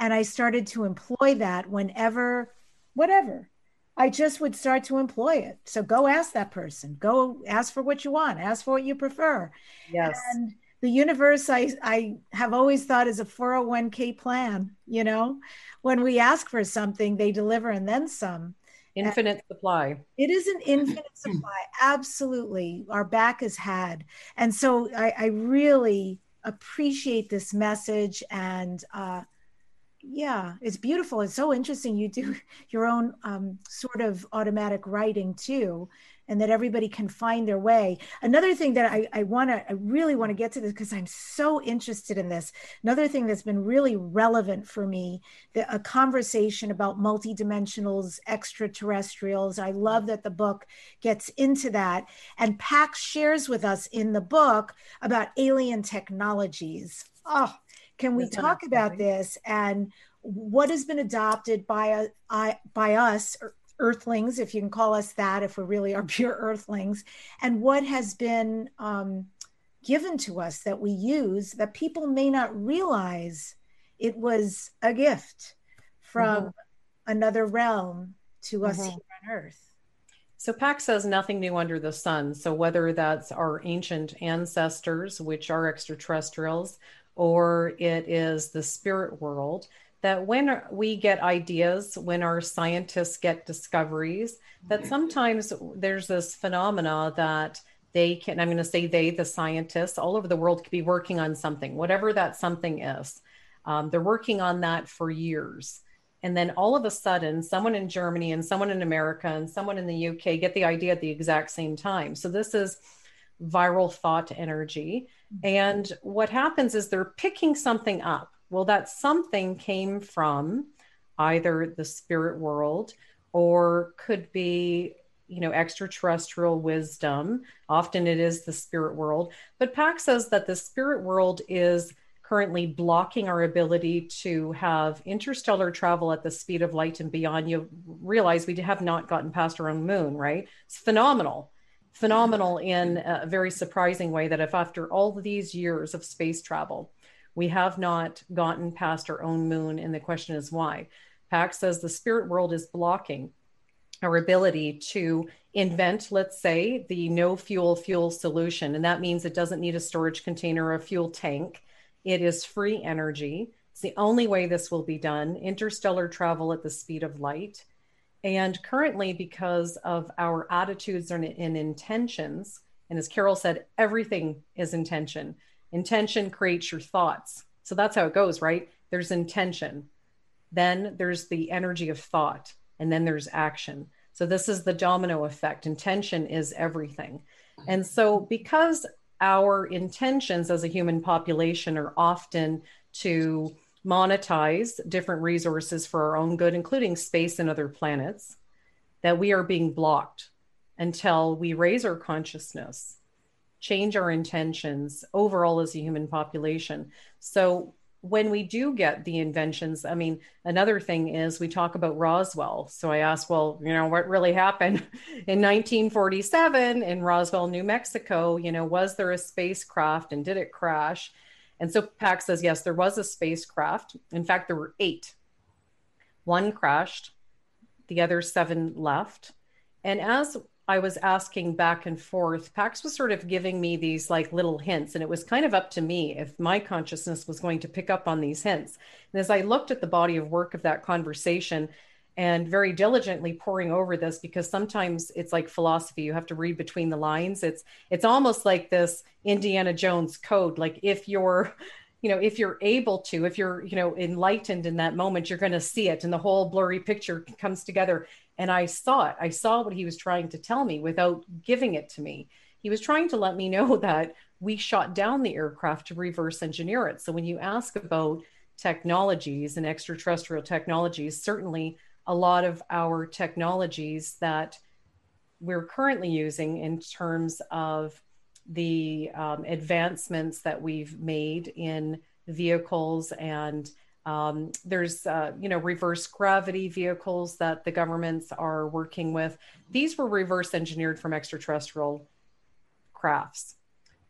And i started to employ that whenever whatever I just would start to employ it. So go ask that person. Go ask for what you want. Ask for what you prefer. Yes. And the universe, I I have always thought is a 401k plan. You know, when we ask for something, they deliver and then some. Infinite and supply. It is an infinite [CLEARS THROAT] supply. Absolutely. Our back is had. And so I, I really appreciate this message and uh, yeah it's beautiful it's so interesting you do [LAUGHS] your own um, sort of automatic writing too and that everybody can find their way. Another thing that i, I want to i really want to get to this because i'm so interested in this another thing that's been really relevant for me the, a conversation about multidimensionals extraterrestrials i love that the book gets into that and pax shares with us in the book about alien technologies. Oh can we talk about this and what has been adopted by uh, by us earthlings, if you can call us that, if we really are [LAUGHS] pure earthlings, and what has been um, given to us that we use that people may not realize it was a gift from mm-hmm. another realm to us mm-hmm. here on earth. So Pax says nothing new under the sun. So whether that's our ancient ancestors, which are extraterrestrials, or it is the spirit world that when we get ideas when our scientists get discoveries that mm-hmm. sometimes there's this phenomena that they can i'm going to say they the scientists all over the world could be working on something whatever that something is. Um, they're working on that for years. And then all of a sudden someone in germany and someone in america and someone in the uk get the idea at the exact same time. So this is viral thought energy And what happens is they're picking something up. Well, that something came from either the spirit world or could be you know extraterrestrial wisdom. Often it is the spirit world. But Pax says that the spirit world is currently blocking our ability to have interstellar travel at the speed of light and beyond. You realize we have not gotten past our own moon right? It's phenomenal phenomenal in a very surprising way that if after all these years of space travel we have not gotten past our own moon and the question is why pax says the spirit world is blocking our ability to invent, let's say, the no fuel fuel solution. And that means it doesn't need a storage container or a fuel tank. It is free energy. It's the only way this will be done interstellar travel at the speed of light. And currently, because of our attitudes and, and intentions, and as Carol said, everything is intention. Intention creates your thoughts. So that's how it goes, right? There's intention. Then there's the energy of thought and then there's action. So this is the domino effect. Intention is everything. And so because our intentions as a human population are often to monetize different resources for our own good, including space and other planets, that we are being blocked until we raise our consciousness, change our intentions overall as a human population. So when we do get the inventions, I mean, another thing is we talk about Roswell. So I asked, well, you know, what really happened [LAUGHS] in 1947 in Roswell, New Mexico? You know, was there a spacecraft and did it crash? And so Pax says, yes, there was a spacecraft. In fact, there were eight. One crashed, the other seven left. And as I was asking back and forth, Pax was sort of giving me these like little hints, and it was kind of up to me if my consciousness was going to pick up on these hints. And as I looked at the body of work of that conversation and very diligently poring over this, because sometimes it's like philosophy, you have to read between the lines. It's it's almost like this Indiana Jones code. Like if you're [LAUGHS] you know if you're able to if you're you know enlightened in that moment you're going to see it and the whole blurry picture comes together and I saw it. I saw what he was trying to tell me without giving it to me. He was trying to let me know [LAUGHS] that we shot down the aircraft to reverse engineer it. So when you ask about technologies and extraterrestrial technologies, certainly a lot of our technologies that we're currently using in terms of the um, advancements that we've made in vehicles and um, there's, uh, you know, reverse gravity vehicles that the governments are working with. These were reverse engineered from extraterrestrial crafts.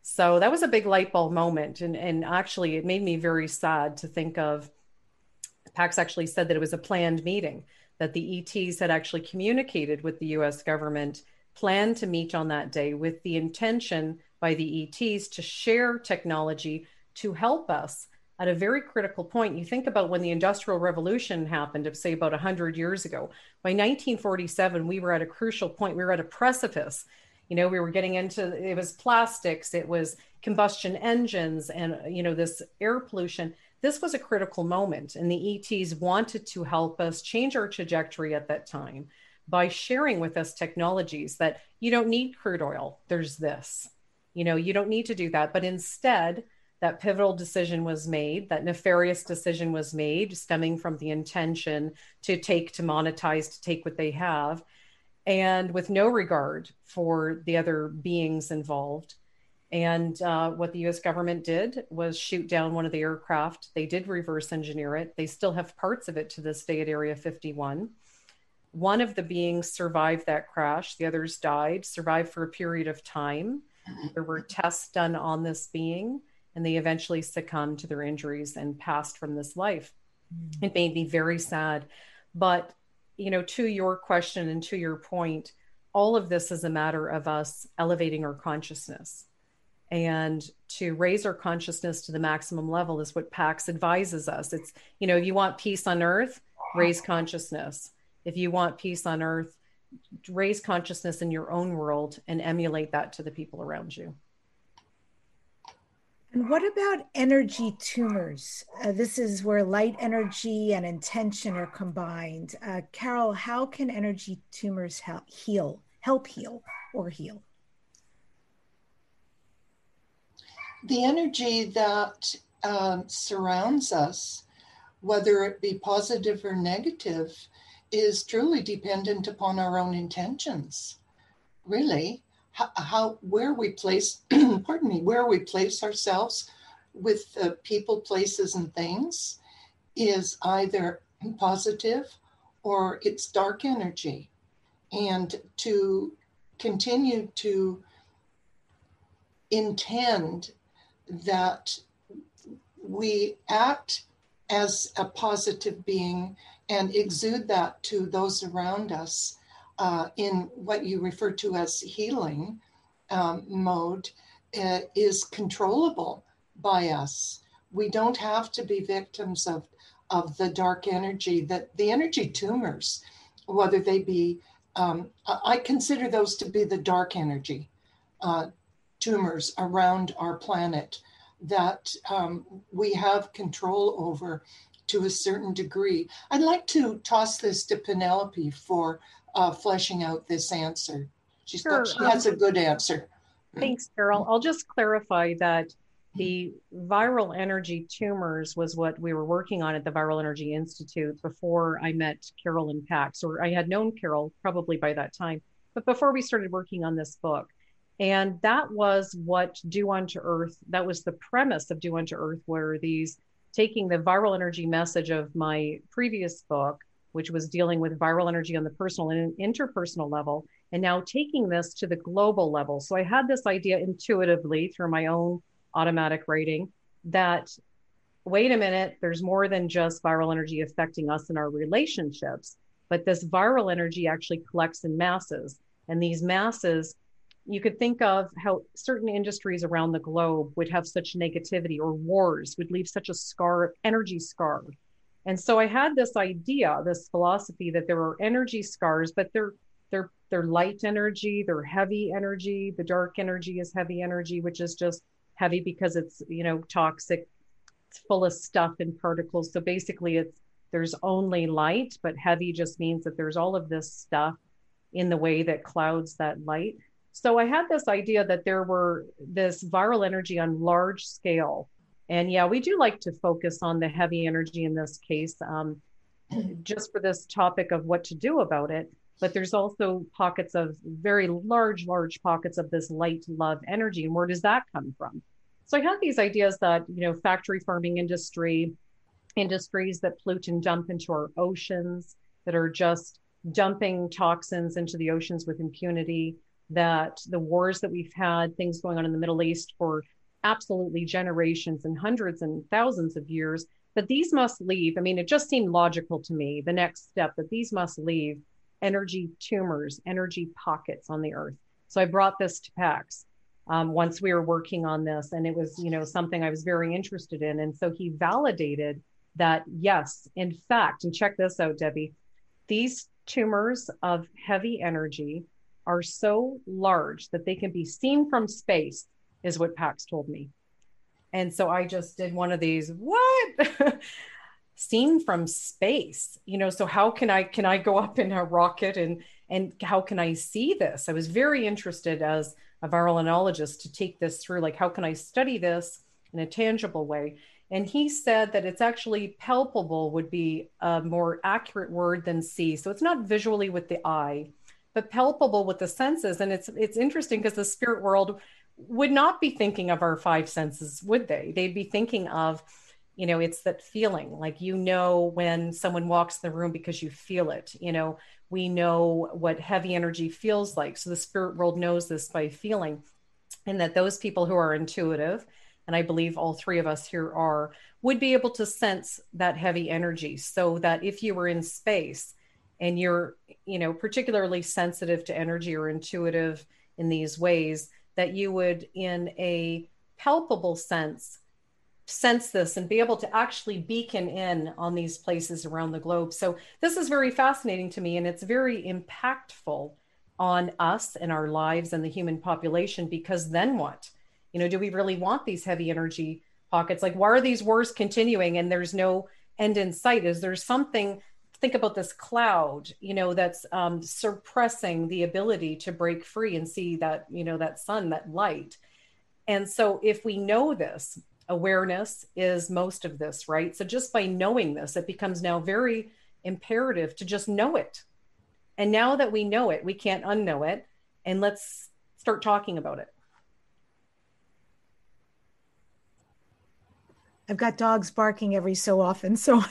So that was a big light bulb moment. And, and actually, it made me very sad to think of Pax actually said that it was a planned meeting, that the ETs had actually communicated with the US government, planned to meet on that day with the intention by the ETs to share technology to help us at a very critical point. You think about when the Industrial Revolution happened, say about 100 years ago. By 1947, we were at a crucial point. We were at a precipice. You know, we were getting into it was plastics, it was combustion engines, and you know this air pollution. This was a critical moment, and the ETs wanted to help us change our trajectory at that time by sharing with us technologies that you don't need crude oil. There's this. You know, you don't need to do that, but instead that pivotal decision was made, that nefarious decision was made, stemming from the intention to take, to monetize, to take what they have, and with no regard for the other beings involved. And uh, what the US government did was shoot down one of the aircraft. They did reverse engineer it. They still have parts of it to this day at Area 51. One of the beings survived that crash, the others died, survived for a period of time. There were tests done on this being and they eventually succumbed to their injuries and passed from this life. Mm. It made me very sad. But, you know, to your question and to your point, all of this is a matter of us elevating our consciousness. And to raise our consciousness to the maximum level is what PAX advises us. It's, you know, if you want peace on earth, raise consciousness. If you want peace on earth, raise consciousness in your own world and emulate that to the people around you. And what about energy tumors? Uh, this is where light energy and intention are combined. Uh, Carol, how can energy tumors help heal, help heal, or heal? The energy that um, surrounds us, whether it be positive or negative, is truly dependent upon our own intentions. Really, how, how where we place, [CLEARS THROAT] pardon me, where we place ourselves with uh, people, places, and things is either positive or it's dark energy. And to continue to intend that we act as a positive being and exude that to those around us uh, in what you refer to as healing um, mode uh, is controllable by us. We don't have to be victims of, of the dark energy that the energy tumors, whether they be, um, I consider those to be the dark energy uh, tumors around our planet that um, we have control over to a certain degree. I'd like to toss this to Penelope for uh, fleshing out this answer. She's sure. got, she has a good answer. Thanks, Carol. I'll just clarify that the viral energy tumors was what we were working on at the Viral Energy Institute before I met Carol and Pax, or I had known Carol probably by that time, but before we started working on this book. And that was what Do Unto Earth, that was the premise of Do Unto Earth, where these taking the viral energy message of my previous book, which was dealing with viral energy on the personal and interpersonal level, and now taking this to the global level. So I had this idea intuitively through my own automatic writing that wait a minute, there's more than just viral energy affecting us in our relationships, but this viral energy actually collects in masses. And these masses you could think of how certain industries around the globe would have such negativity or wars would leave such a scar energy scar. And so i had this idea this philosophy that there are energy scars but they're they're they're light energy they're heavy energy. The dark energy is heavy energy which is just heavy because it's you know toxic it's full of stuff and particles. So basically it's there's only light but heavy just means that there's all of this stuff in the way that clouds that light so I had this idea that there were this viral energy on large scale. And yeah, we do like to focus on the heavy energy in this case, um, just for this topic of what to do about it. But there's also pockets of very large, large pockets of this light love energy. And where does that come from? So I had these ideas that, you know, factory farming industry, industries that pollute and dump into our oceans, that are just dumping toxins into the oceans with impunity, that the wars that we've had, things going on in the Middle East for absolutely generations and hundreds and thousands of years, that these must leave. I mean, it just seemed logical to me, the next step, that these must leave energy tumors, energy pockets on the earth. So I brought this to PAX um, once we were working on this, and it was, you know, something I was very interested in. And so he validated that, yes, in fact, and check this out, Debbie, these tumors of heavy energy are so large that they can be seen from space, is what Pax told me. And so I just did one of these, what? [LAUGHS] seen from space you know so how can i can i go up in a rocket and and how can i see this i was very interested as a viral virologists to take this through like how can i study this in a tangible way and he said that it's actually palpable would be a more accurate word than see so it's not visually with the eye but palpable with the senses. And it's it's interesting because the spirit world would not be thinking of our five senses, would they? They'd be thinking of, you know, it's that feeling, like you know when someone walks in the room because you feel it. You know, we know what heavy energy feels like. So the spirit world knows this by feeling. And that those people who are intuitive, and I believe all three of us here are, would be able to sense that heavy energy so that if you were in space, and you're you know particularly sensitive to energy or intuitive in these ways that you would in a palpable sense sense this and be able to actually beacon in on these places around the globe. So this is very fascinating to me and it's very impactful on us and our lives and the human population because then what? You know do we really want these heavy energy pockets? Like why are these wars continuing and there's no end in sight? Is there something think about this cloud you know that's um, suppressing the ability to break free and see that you know that sun that light And so if we know this, awareness is most of this, right? So just by knowing this, it becomes now very imperative to just know it. And now that we know it, we can't unknow it. And let's start talking about it. I've got dogs barking every so often. So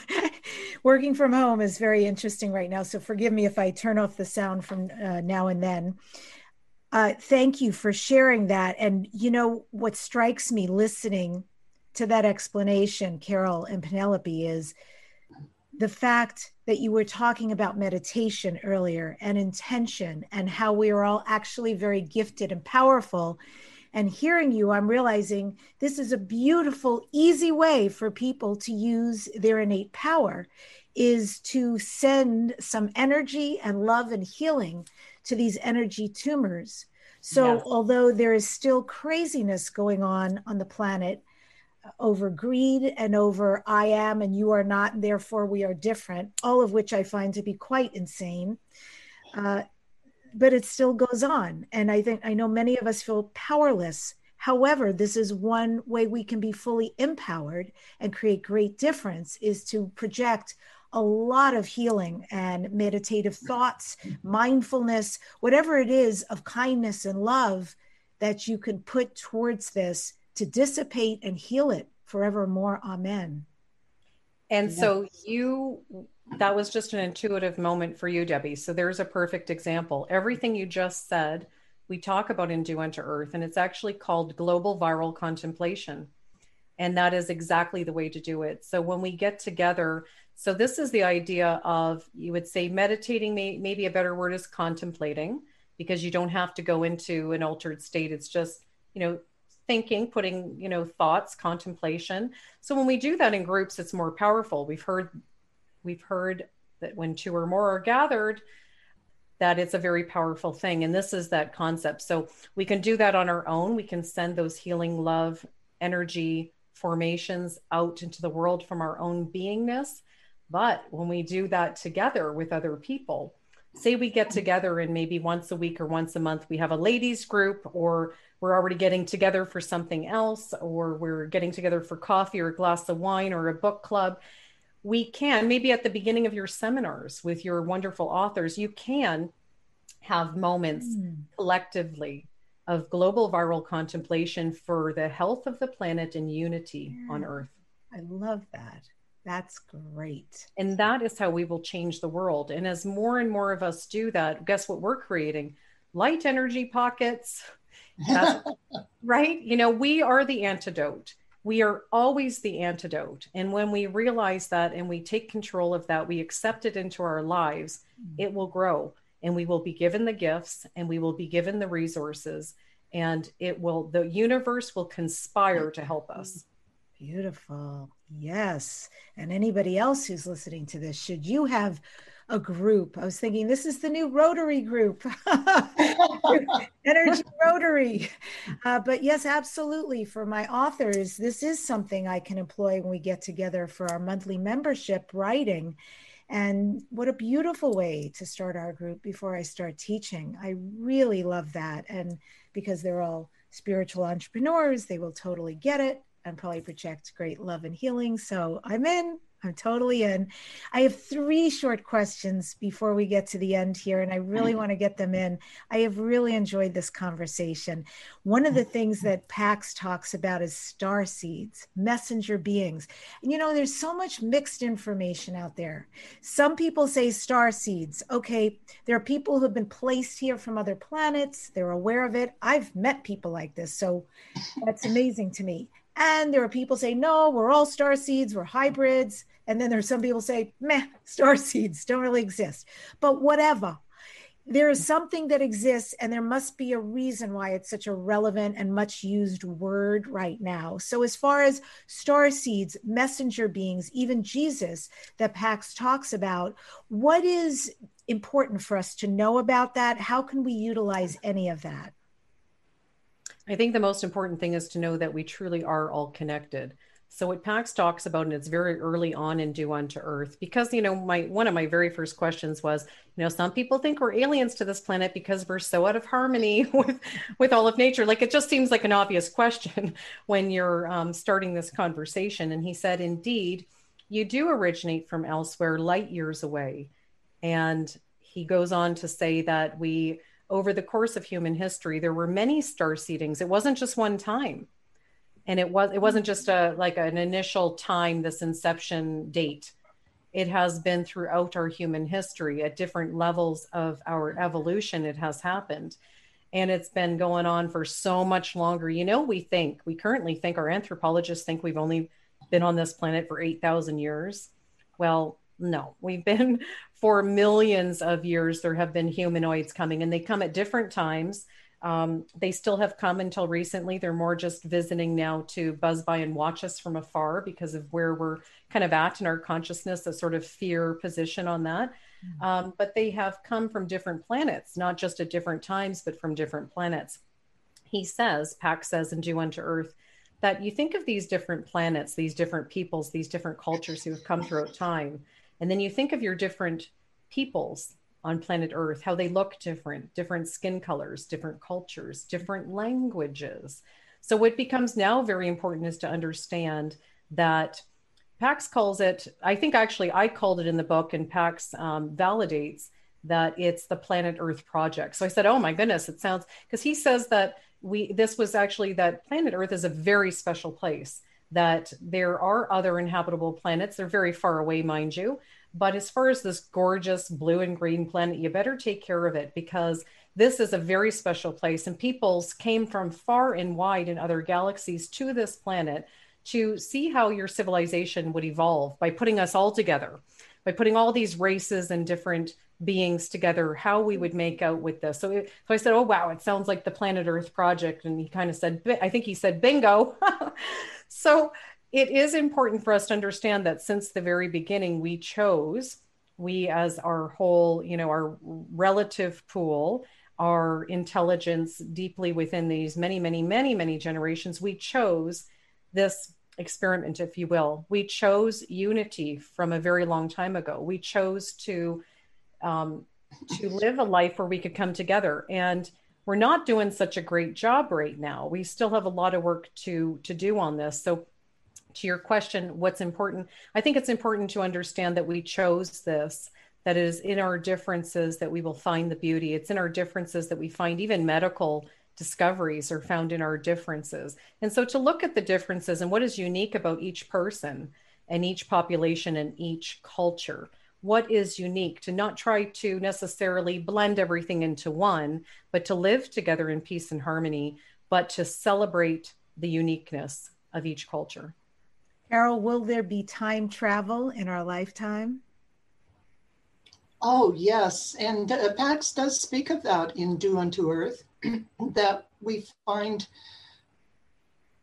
working from home is very interesting right now. So forgive me if I turn off the sound from uh, now and then. Uh, thank you for sharing that. And you know, what strikes me listening to that explanation, Carol and Penelope, is the fact that you were talking about meditation earlier and intention and how we are all actually very gifted and powerful and hearing you, I'm realizing this is a beautiful, easy way for people to use their innate power is to send some energy and love and healing to these energy tumors. So, yes. although there is still craziness going on on the planet uh, over greed and over I am and you are not, and therefore we are different, all of which I find to be quite insane. Uh, but it still goes on. And I think I know many of us feel powerless. However, this is one way we can be fully empowered and create great difference is to project a lot of healing and meditative thoughts, mindfulness, whatever it is of kindness and love that you can put towards this to dissipate and heal it forevermore. Amen. And so you that was just an intuitive moment for you, Debbie. So there's a perfect example. Everything you just said, we talk about in Do Unto Earth, and it's actually called global viral contemplation. And that is exactly the way to do it. So when we get together, so this is the idea of you would say meditating, may, maybe a better word is contemplating, because you don't have to go into an altered state. It's just, you know, thinking, putting, you know, thoughts, contemplation. So when we do that in groups, it's more powerful. We've heard we've heard that when two or more are gathered, that it's a very powerful thing. And this is that concept. So we can do that on our own. We can send those healing love energy formations out into the world from our own beingness. But when we do that together with other people, say we get together and maybe once a week or once a month, we have a ladies group, or we're already getting together for something else, or we're getting together for coffee or a glass of wine or a book club we can maybe at the beginning of your seminars with your wonderful authors you can have moments mm. collectively of global viral contemplation for the health of the planet and unity yeah. on earth. I love that. That's great. And that is how we will change the world. And as more and more of us do that guess what we're creating? Light energy pockets. [LAUGHS] Right? You know we are the antidote we are always the antidote. And when we realize that and we take control of that, we accept it into our lives, mm-hmm. it will grow and we will be given the gifts and we will be given the resources and it will, the universe will conspire to help us. Beautiful. Yes. And anybody else who's listening to this, should you have a group. I was thinking this is the new Rotary group, [LAUGHS] Energy [LAUGHS] Rotary. Uh, but yes, absolutely. For my authors, this is something I can employ when we get together for our monthly membership writing. And what a beautiful way to start our group before I start teaching. I really love that. And because they're all spiritual entrepreneurs, they will totally get it and probably project great love and healing. So I'm in. I'm totally in. I have three short questions before we get to the end here, and I really mm-hmm. want to get them in. I have really enjoyed this conversation. One of the mm-hmm. things that PAX talks about is star seeds, messenger beings. And you know, there's so much mixed information out there. Some people say star seeds. Okay, there are people who have been placed here from other planets, they're aware of it. I've met people like this, so that's amazing to me. And there are people say, no, we're all star seeds, we're hybrids. And then there's some people say, meh, star [LAUGHS] seeds don't really exist. But whatever. There is something that exists, and there must be a reason why it's such a relevant and much used word right now. So, as far as star seeds, messenger beings, even Jesus that Pax talks about, what is important for us to know about that? How can we utilize any of that? I think the most important thing is to know that we truly are all connected. So what Pax talks about, and it's very early on in Do Unto Earth, because you know, my one of my very first questions was, you know, some people think we're aliens to this planet because we're so out of harmony [LAUGHS] with with all of nature. Like it just seems like an obvious question [LAUGHS] when you're um, starting this conversation. And he said, indeed, you do originate from elsewhere, light years away. And he goes on to say that we, over the course of human history, there were many star seedings. It wasn't just one time. And it was it wasn't just a like an initial time this inception date. It has been throughout our human history at different levels of our evolution it has happened. And it's been going on for so much longer. You know we think we currently think our anthropologists think we've only been on this planet for 8000 years. Well no we've been for millions of years there have been humanoids coming and they come at different times um, they still have come until recently. They're more just visiting now to buzz by and watch us from afar because of where we're kind of at in our consciousness, a sort of fear position on that. Mm-hmm. Um, but they have come from different planets, not just at different times, but from different planets. He says, Pax says in Do Unto Earth, that you think of these different planets, these different peoples, these different cultures who have come throughout time, and then you think of your different peoples on planet Earth, how they look different, different skin colors, different cultures, different languages. So, what becomes now very important is to understand that Pax calls it, I think actually I called it in the book, and Pax um, validates that it's the Planet Earth project. So I said, oh my goodness, it sounds, because he says that we, this was actually that planet Earth is a very special place, that there are other inhabitable planets. They're very far away, mind you, but as far as this gorgeous blue and green planet, you better take care of it because this is a very special place. And peoples came from far and wide in other galaxies to this planet to see how your civilization would evolve by putting us all together, by putting all these races and different beings together, how we would make out with this. So, it, so I said, Oh, wow, it sounds like the Planet Earth Project. And he kind of said, I think he said, bingo. [LAUGHS] so it is important for us to understand that since the very beginning, we chose, we as our whole, you know, our relative pool, our intelligence deeply within these many, many, many, many generations, we chose this experiment, if you will. We chose unity from a very long time ago. We chose to um, to live a life where we could come together, and we're not doing such a great job right now. We still have a lot of work to to do on this. So to your question, what's important? I think it's important to understand that we chose this, that it is in our differences that we will find the beauty. It's in our differences that we find even medical discoveries are found in our differences. And so to look at the differences and what is unique about each person and each population and each culture. What is unique to not try to necessarily blend everything into one, but to live together in peace and harmony, but to celebrate the uniqueness of each culture. Carol, will there be time travel in our lifetime? Oh, yes. And uh, Pax does speak of that in Do Unto Earth, [CLEARS THROAT] that we find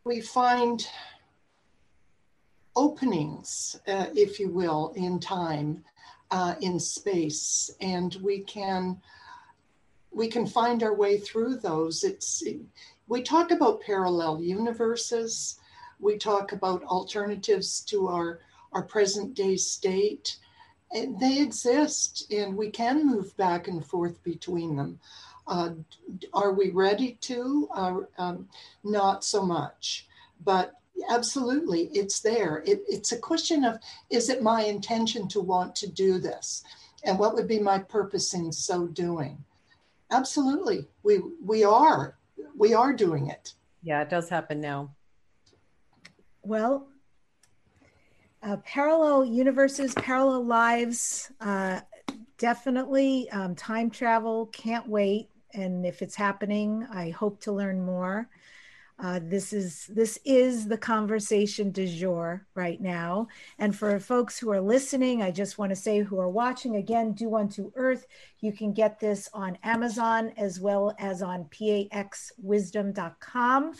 we find openings, uh, if you will, in time, uh, in space, and we can we can find our way through those. It's we talk about parallel universes we talk about alternatives to our, our present day state. And they exist, and we can move back and forth between them. Uh, are we ready to? Uh, um, not so much, but absolutely, it's there. It, it's a question of is it my intention to want to do this? And what would be my purpose in so doing? Absolutely, we we are we are doing it. Yeah, it does happen now. Well, uh, parallel universes, parallel lives, uh, definitely um, time travel. Can't wait. And if it's happening, I hope to learn more. Uh, this is this is the conversation du jour right now. And for folks who are listening, I just want to say who are watching again, Do Unto Earth. You can get this on Amazon as well as on paxwisdom.com.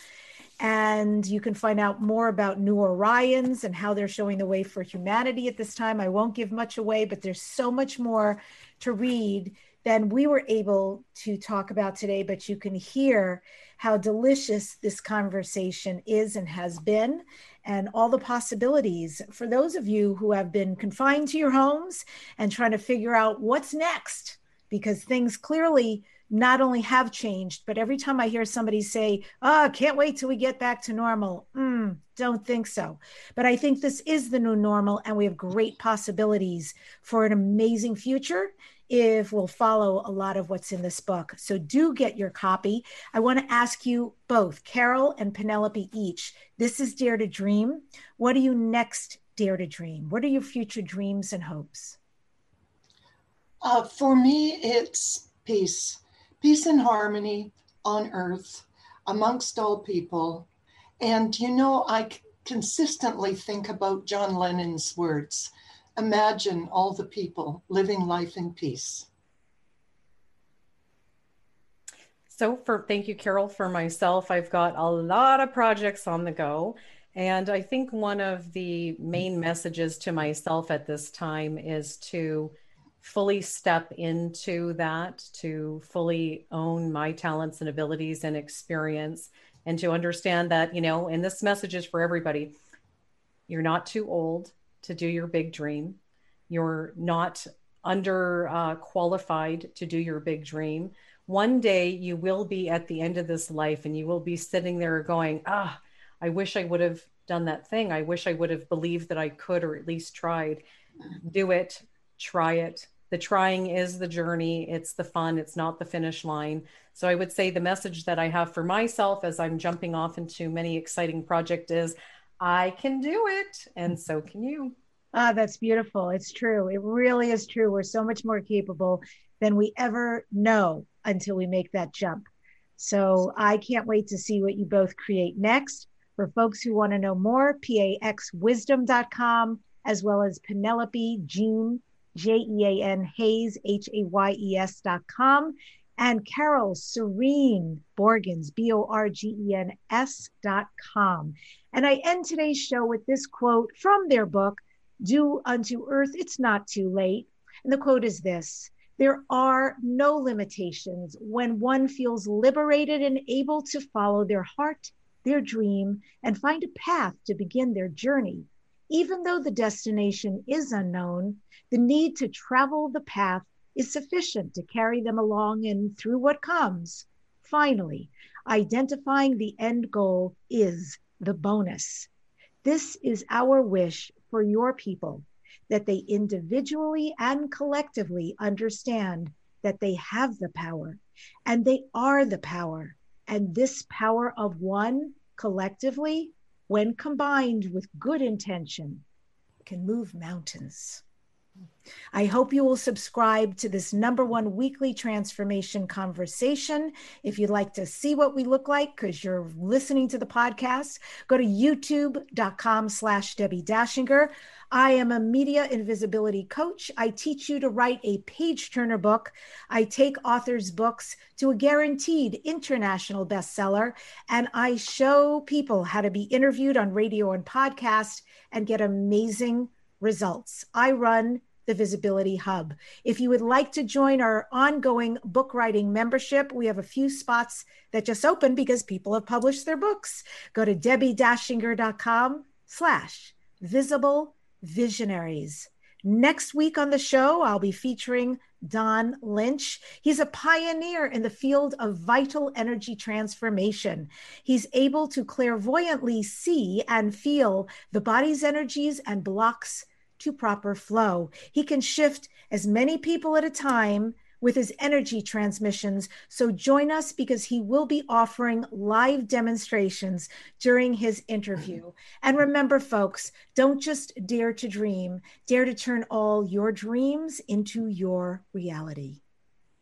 And you can find out more about New Orions and how they're showing the way for humanity at this time. I won't give much away, but there's so much more to read than we were able to talk about today, but you can hear how delicious this conversation is and has been, and all the possibilities for those of you who have been confined to your homes and trying to figure out what's next, because things clearly not only have changed, but every time I hear somebody say, Oh, can't wait till we get back to normal, mm, don't think so. But I think this is the new normal, and we have great possibilities for an amazing future if we'll follow a lot of what's in this book. So do get your copy. I want to ask you both, Carol and Penelope each. This is Dare to Dream. What do you next dare to dream? What are your future dreams and hopes? Uh, for me, it's peace, peace and harmony on earth amongst all people. And, you know, I consistently think about John Lennon's words imagine all the people living life in peace. So, for thank you, Carol. For myself, I've got a lot of projects on the go. And I think one of the main messages to myself at this time is to fully step into that, to fully own my talents and abilities and experience, and to understand that, you know, and this message is for everybody you're not too old to do your big dream. You're not under uh, qualified to do your big dream. One day you will be at the end of this life and you will be sitting there going, ah, I wish I would have done that thing. I wish I would have believed that I could or at least tried. Do it, try it. The trying is the journey, it's the fun, it's not the finish line. So I would say the message that I have for myself as I'm jumping off into many exciting projects is I can do it, and so can you. Ah, that's beautiful. It's true. It really is true. We're so much more capable than we ever know until we make that jump. So I can't wait to see what you both create next. For folks who want to know more, paxwisdom.com, as well as Penelope Jean, J E A N Hayes, H A Y E S.com, and Carol Serene Borgens, B O R G E N S dot com. And I end today's show with this quote from their book, Do Unto Earth It's Not Too Late. And the quote is this There are no limitations when one feels liberated and able to follow their heart, their dream, and find a path to begin their journey. Even though the destination is unknown, the need to travel the path is sufficient to carry them along and through what comes. Finally, identifying the end goal is the bonus. This is our wish for your people that they individually and collectively understand that they have the power and they are the power. And this power of one collectively, when combined with good intention, can move mountains. I hope you will subscribe to this number one weekly transformation conversation. If you'd like to see what we look like, because you're listening to the podcast, go to youtube.com slash Debbie Dachinger. I am a media invisibility coach. I teach you to write a page turner book. I take authors' books to a guaranteed international bestseller, and I show people how to be interviewed on radio and podcast and get amazing results. I run the Visibility Hub. If you would like to join our ongoing book writing membership, we have a few spots that just opened because people have published their books. Go to debbie-dachinger.com slash visible visionaries. Next week on the show, I'll be featuring Don Lynch. He's a pioneer in the field of vital energy transformation. He's able to clairvoyantly see and feel the body's energies and blocks to proper flow. He can shift as many people at a time with his energy transmissions. So join us because he will be offering live demonstrations during his interview. [CLEARS THROAT] And remember, folks, don't just dare to dream, dare to turn all your dreams into your reality.